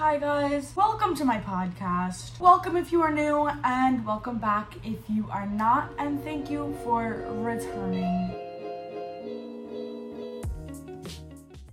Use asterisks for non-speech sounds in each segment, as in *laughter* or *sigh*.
Hi, guys. Welcome to my podcast. Welcome if you are new, and welcome back if you are not, and thank you for returning.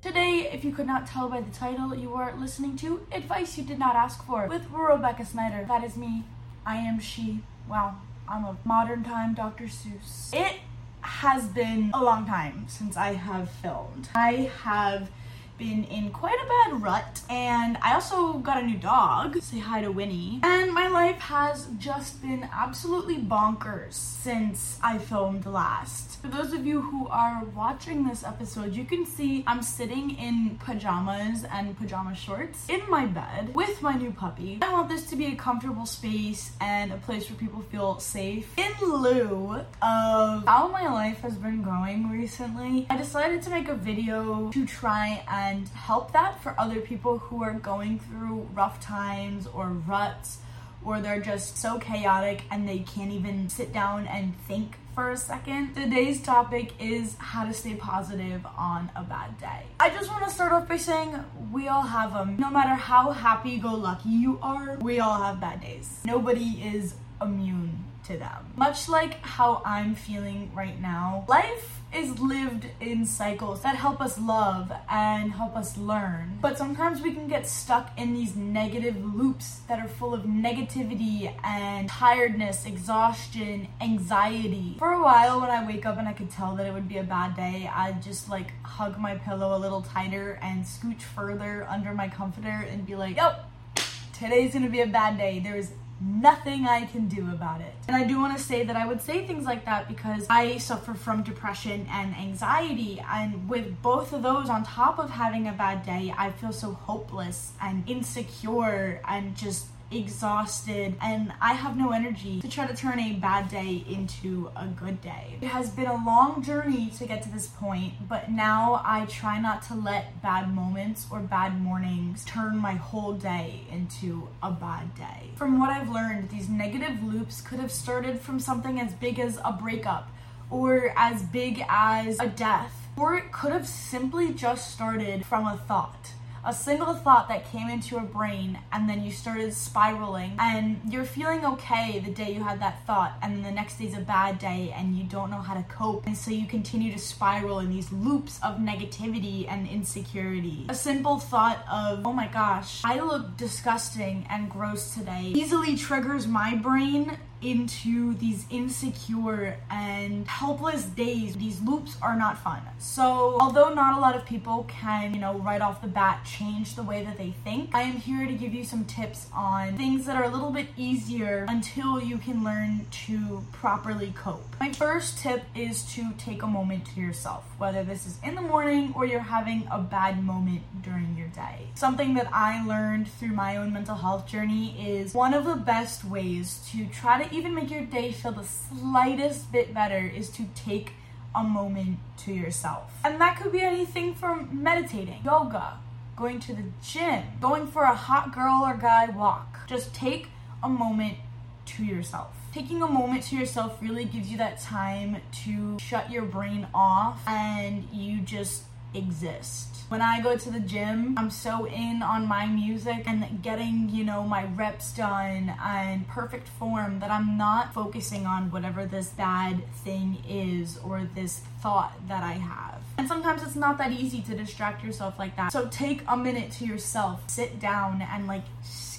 Today, if you could not tell by the title, you are listening to Advice You Did Not Ask For with Rebecca Snyder. That is me. I am she. Wow, I'm a modern time Dr. Seuss. It has been a long time since I have filmed. I have been in quite a bad rut and I also got a new dog. Say hi to Winnie. And my life has just been absolutely bonkers since I filmed last. For those of you who are watching this episode, you can see I'm sitting in pajamas and pajama shorts in my bed with my new puppy. I want this to be a comfortable space and a place where people feel safe. In lieu of how my life has been going recently, I decided to make a video to try and help that for other people who are going through rough times or ruts or they're just so chaotic and they can't even sit down and think for a second. Today's topic is how to stay positive on a bad day. I just want to start off by saying we all have them. No matter how happy go lucky you are, we all have bad days. Nobody is immune to them. Much like how I'm feeling right now, life is lived in cycles that help us love and help us learn. But sometimes we can get stuck in these negative loops that are full of negativity and tiredness, exhaustion, anxiety. For a while, when I wake up and I could tell that it would be a bad day, I'd just like hug my pillow a little tighter and scooch further under my comforter and be like, yep, today's gonna be a bad day. There's nothing I can do about it. And I do want to say that I would say things like that because I suffer from depression and anxiety. And with both of those on top of having a bad day, I feel so hopeless and insecure and just exhausted and I have no energy to try to turn a bad day into a good day. It has been a long journey to get to this point, but now I try not to let bad moments or bad mornings turn my whole day into a bad day. From what I've learned, these negative loops could have started from something as big as a breakup or as big as a death, or it could have simply just started from a thought a single thought that came into your brain and then you started spiraling and you're feeling okay the day you had that thought and then the next day's a bad day and you don't know how to cope and so you continue to spiral in these loops of negativity and insecurity. A simple thought of, oh my gosh, I look disgusting and gross today easily triggers my brain into these insecure and helpless days. These loops are not fun. So, although not a lot of people can, you know, right off the bat change the way that they think, I am here to give you some tips on things that are a little bit easier until you can learn to properly cope. My first tip is to take a moment to yourself, whether this is in the morning or you're having a bad moment during your day. Something that I learned through my own mental health journey is one of the best ways to try to even make your day feel the slightest bit better is to take a moment to yourself. And that could be anything from meditating, yoga, going to the gym, going for a hot girl or guy walk. Just take a moment to yourself. Taking a moment to yourself really gives you that time to shut your brain off and you just exist. When I go to the gym, I'm so in on my music and getting, you know, my reps done and perfect form that I'm not focusing on whatever this bad thing is or this thought that I have. And sometimes it's not that easy to distract yourself like that. So take a minute to yourself, sit down and like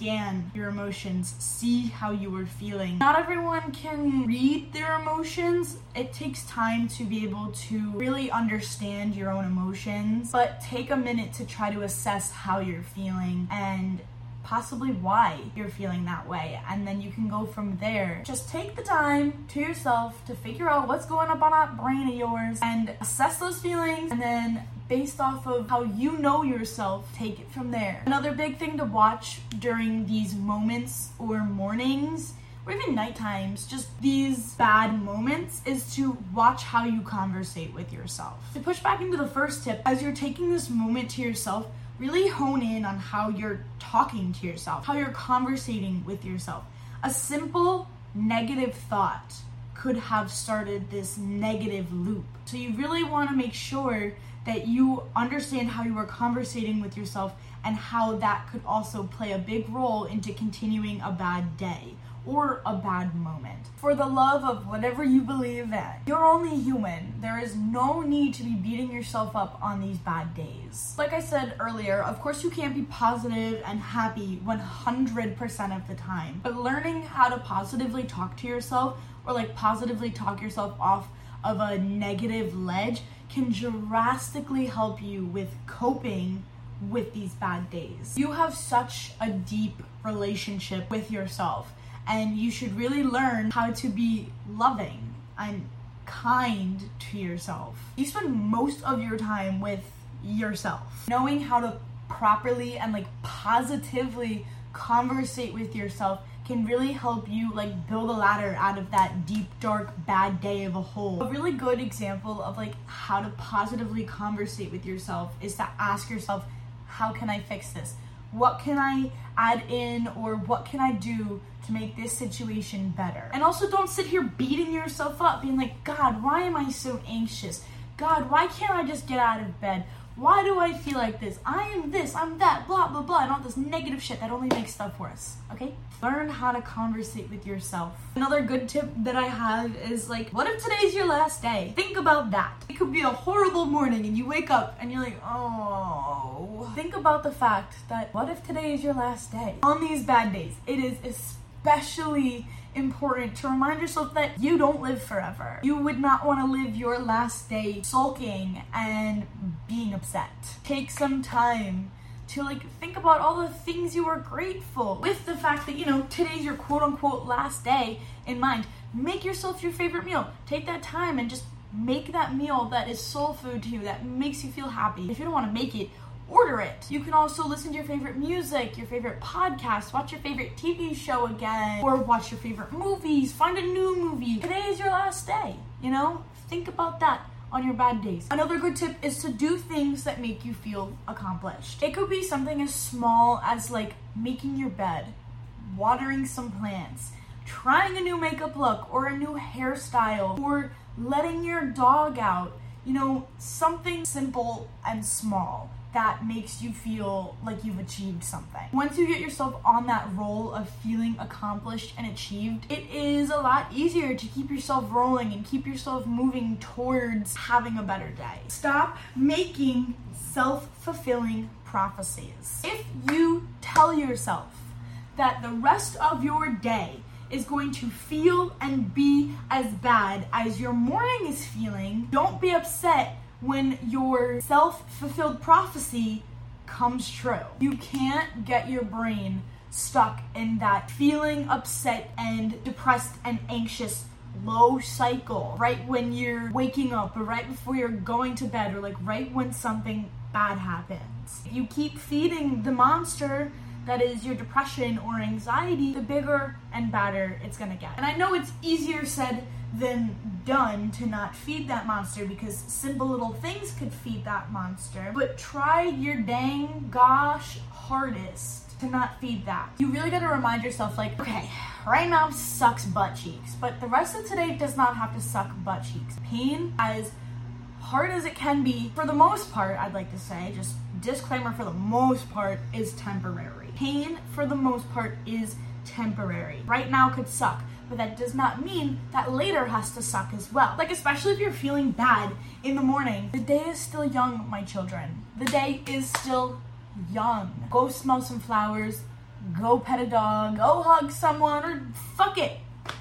scan your emotions, see how you are feeling. Not everyone can read their emotions. It takes time to be able to really understand your own emotions, but take a minute to try to assess how you're feeling and possibly why you're feeling that way and then you can go from there just take the time to yourself to figure out what's going up on that brain of yours and assess those feelings and then based off of how you know yourself, take it from there. Another big thing to watch during these moments or mornings or even night times, just these bad moments, is to watch how you conversate with yourself. To push back into the first tip, as you're taking this moment to yourself, really hone in on how you're talking to yourself, how you're conversating with yourself. A simple negative thought could have started this negative loop. So you really want to make sure that you understand how you are conversating with yourself and how that could also play a big role into continuing a bad day or a bad moment. For the love of whatever you believe in, you're only human. There is no need to be beating yourself up on these bad days. Like I said earlier, of course, you can't be positive and happy 100% of the time, but learning how to positively talk to yourself or like positively talk yourself off of a negative ledge can drastically help you with coping with these bad days. You have such a deep relationship with yourself and you should really learn how to be loving and kind to yourself. You spend most of your time with yourself. Knowing how to properly and like positively conversate with yourself can really help you like build a ladder out of that deep dark bad day of a hole. A really good example of like how to positively conversate with yourself is to ask yourself, how can I fix this? What can I add in or what can I do to make this situation better? And also don't sit here beating yourself up, being like, God, why am I so anxious? God, why can't I just get out of bed? Why do I feel like this? I am this, I'm that, blah, blah, blah, and all this negative shit that only makes stuff worse, okay? Learn how to conversate with yourself. Another good tip that I have is like, what if today's your last day? Think about that. It could be a horrible morning and you wake up and you're like, oh. Think about the fact that what if today is your last day? On these bad days, it is especially important to remind yourself that you don't live forever. You would not want to live your last day sulking and being upset. Take some time to like think about all the things you are grateful with the fact that you know today's your quote unquote last day in mind make yourself your favorite meal take that time and just make that meal that is soul food to you that makes you feel happy if you don't want to make it order it. You can also listen to your favorite music, your favorite podcast, watch your favorite TV show again, or watch your favorite movies, find a new movie. Today is your last day, you know? Think about that on your bad days. Another good tip is to do things that make you feel accomplished. It could be something as small as like making your bed, watering some plants, trying a new makeup look or a new hairstyle, or letting your dog out. You know, something simple and small that makes you feel like you've achieved something. Once you get yourself on that roll of feeling accomplished and achieved, it is a lot easier to keep yourself rolling and keep yourself moving towards having a better day. Stop making self fulfilling prophecies. If you tell yourself that the rest of your day is going to feel and be as bad as your morning is feeling, don't be upset when your self fulfilled prophecy comes true. You can't get your brain stuck in that feeling upset and depressed and anxious low cycle right when you're waking up or right before you're going to bed or like right when something bad happens. You keep feeding the monster that is your depression or anxiety, the bigger and badder it's gonna get. And I know it's easier said than done to not feed that monster because simple little things could feed that monster. But try your dang gosh hardest to not feed that. You really gotta remind yourself, like, okay, right now sucks butt cheeks, but the rest of today does not have to suck butt cheeks. Pain, as hard as it can be, for the most part, I'd like to say, just disclaimer for the most part, is temporary. Pain, for the most part, is temporary. Right now could suck but that does not mean that later has to suck as well. Like, especially if you're feeling bad in the morning. The day is still young, my children. The day is still young. Go smell some flowers, go pet a dog, go hug someone, or fuck it,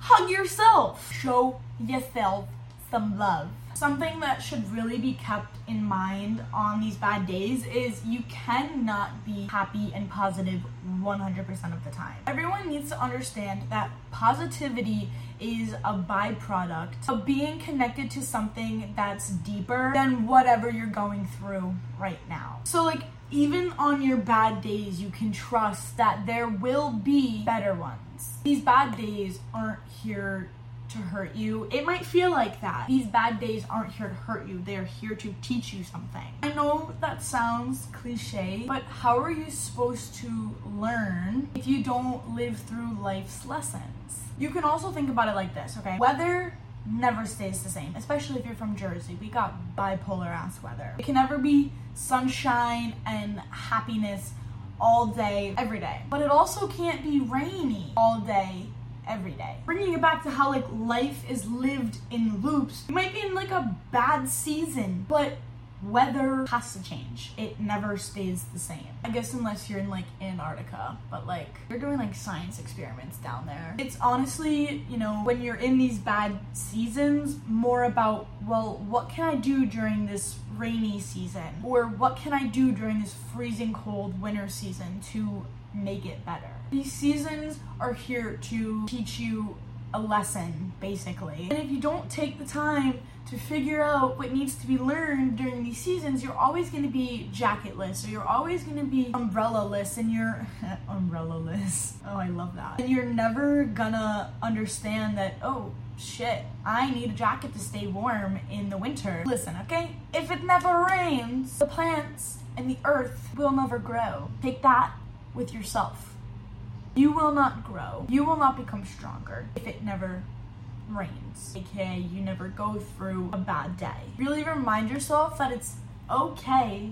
hug yourself. Show yourself some love. Something that should really be kept in mind on these bad days is you cannot be happy and positive 100% of the time. Everyone needs to understand that positivity is a byproduct of being connected to something that's deeper than whatever you're going through right now. So, like, even on your bad days, you can trust that there will be better ones. These bad days aren't here to hurt you. It might feel like that. These bad days aren't here to hurt you, they are here to teach you something. I know that sounds cliche, but how are you supposed to learn if you don't live through life's lessons? You can also think about it like this, okay? Weather never stays the same, especially if you're from Jersey. We got bipolar ass weather. It can never be sunshine and happiness all day, every day. But it also can't be rainy all day, every day. Bringing it back to how like life is lived in loops. You might be in like a bad season, but weather has to change. It never stays the same. I guess unless you're in like Antarctica, but like you're doing like science experiments down there. It's honestly, you know, when you're in these bad seasons, more about, well, what can I do during this rainy season? Or what can I do during this freezing cold winter season to make it better? These seasons are here to teach you a lesson, basically. And if you don't take the time to figure out what needs to be learned during these seasons, you're always going to be jacketless or you're always going to be umbrella-less and you're *laughs* umbrella-less. Oh, I love that. And you're never gonna understand that, oh, shit, I need a jacket to stay warm in the winter. Listen, okay? If it never rains, the plants and the earth will never grow. Take that with yourself. You will not grow. You will not become stronger if it never rains. AKA, you never go through a bad day. Really remind yourself that it's okay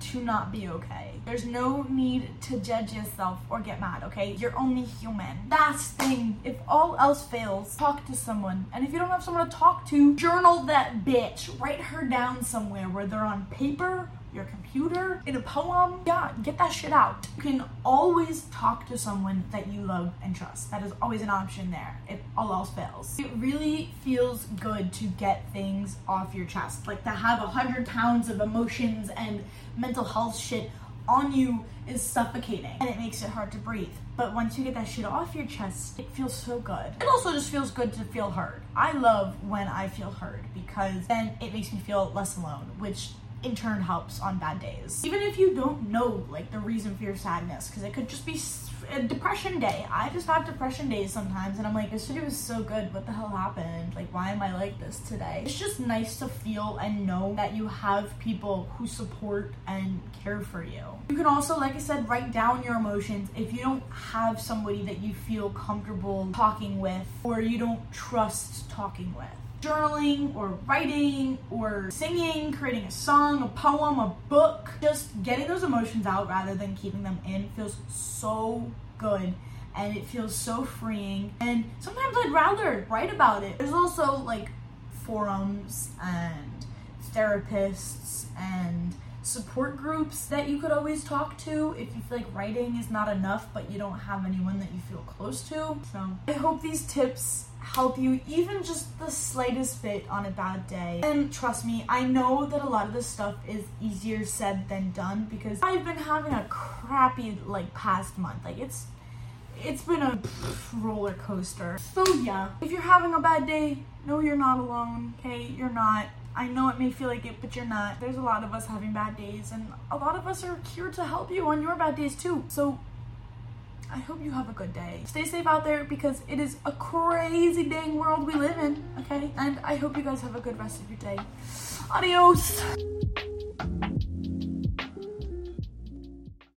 to not be okay. There's no need to judge yourself or get mad, okay? You're only human. Last thing, if all else fails, talk to someone. And if you don't have someone to talk to, journal that bitch. Write her down somewhere, whether on paper your computer, in a poem. Yeah, get that shit out. You can always talk to someone that you love and trust. That is always an option there if all else fails. It really feels good to get things off your chest. Like to have a hundred pounds of emotions and mental health shit on you is suffocating and it makes it hard to breathe. But once you get that shit off your chest, it feels so good. It also just feels good to feel heard. I love when I feel heard because then it makes me feel less alone, which in turn helps on bad days. Even if you don't know like the reason for your sadness, because it could just be a depression day. I just have depression days sometimes, and I'm like, this yesterday was so good. What the hell happened? Like, why am I like this today? It's just nice to feel and know that you have people who support and care for you. You can also, like I said, write down your emotions if you don't have somebody that you feel comfortable talking with or you don't trust talking with journaling or writing or singing, creating a song, a poem, a book, just getting those emotions out rather than keeping them in feels so good and it feels so freeing. And sometimes I'd rather write about it. There's also like forums and therapists and support groups that you could always talk to if you feel like writing is not enough but you don't have anyone that you feel close to. So I hope these tips help you even just the slightest bit on a bad day. And trust me, I know that a lot of this stuff is easier said than done because I've been having a crappy like past month. Like it's it's been a roller coaster. So yeah, if you're having a bad day, no you're not alone, okay? You're not. I know it may feel like it, but you're not. There's a lot of us having bad days, and a lot of us are here to help you on your bad days too. So I hope you have a good day. Stay safe out there because it is a crazy dang world we live in, okay? And I hope you guys have a good rest of your day. Adios!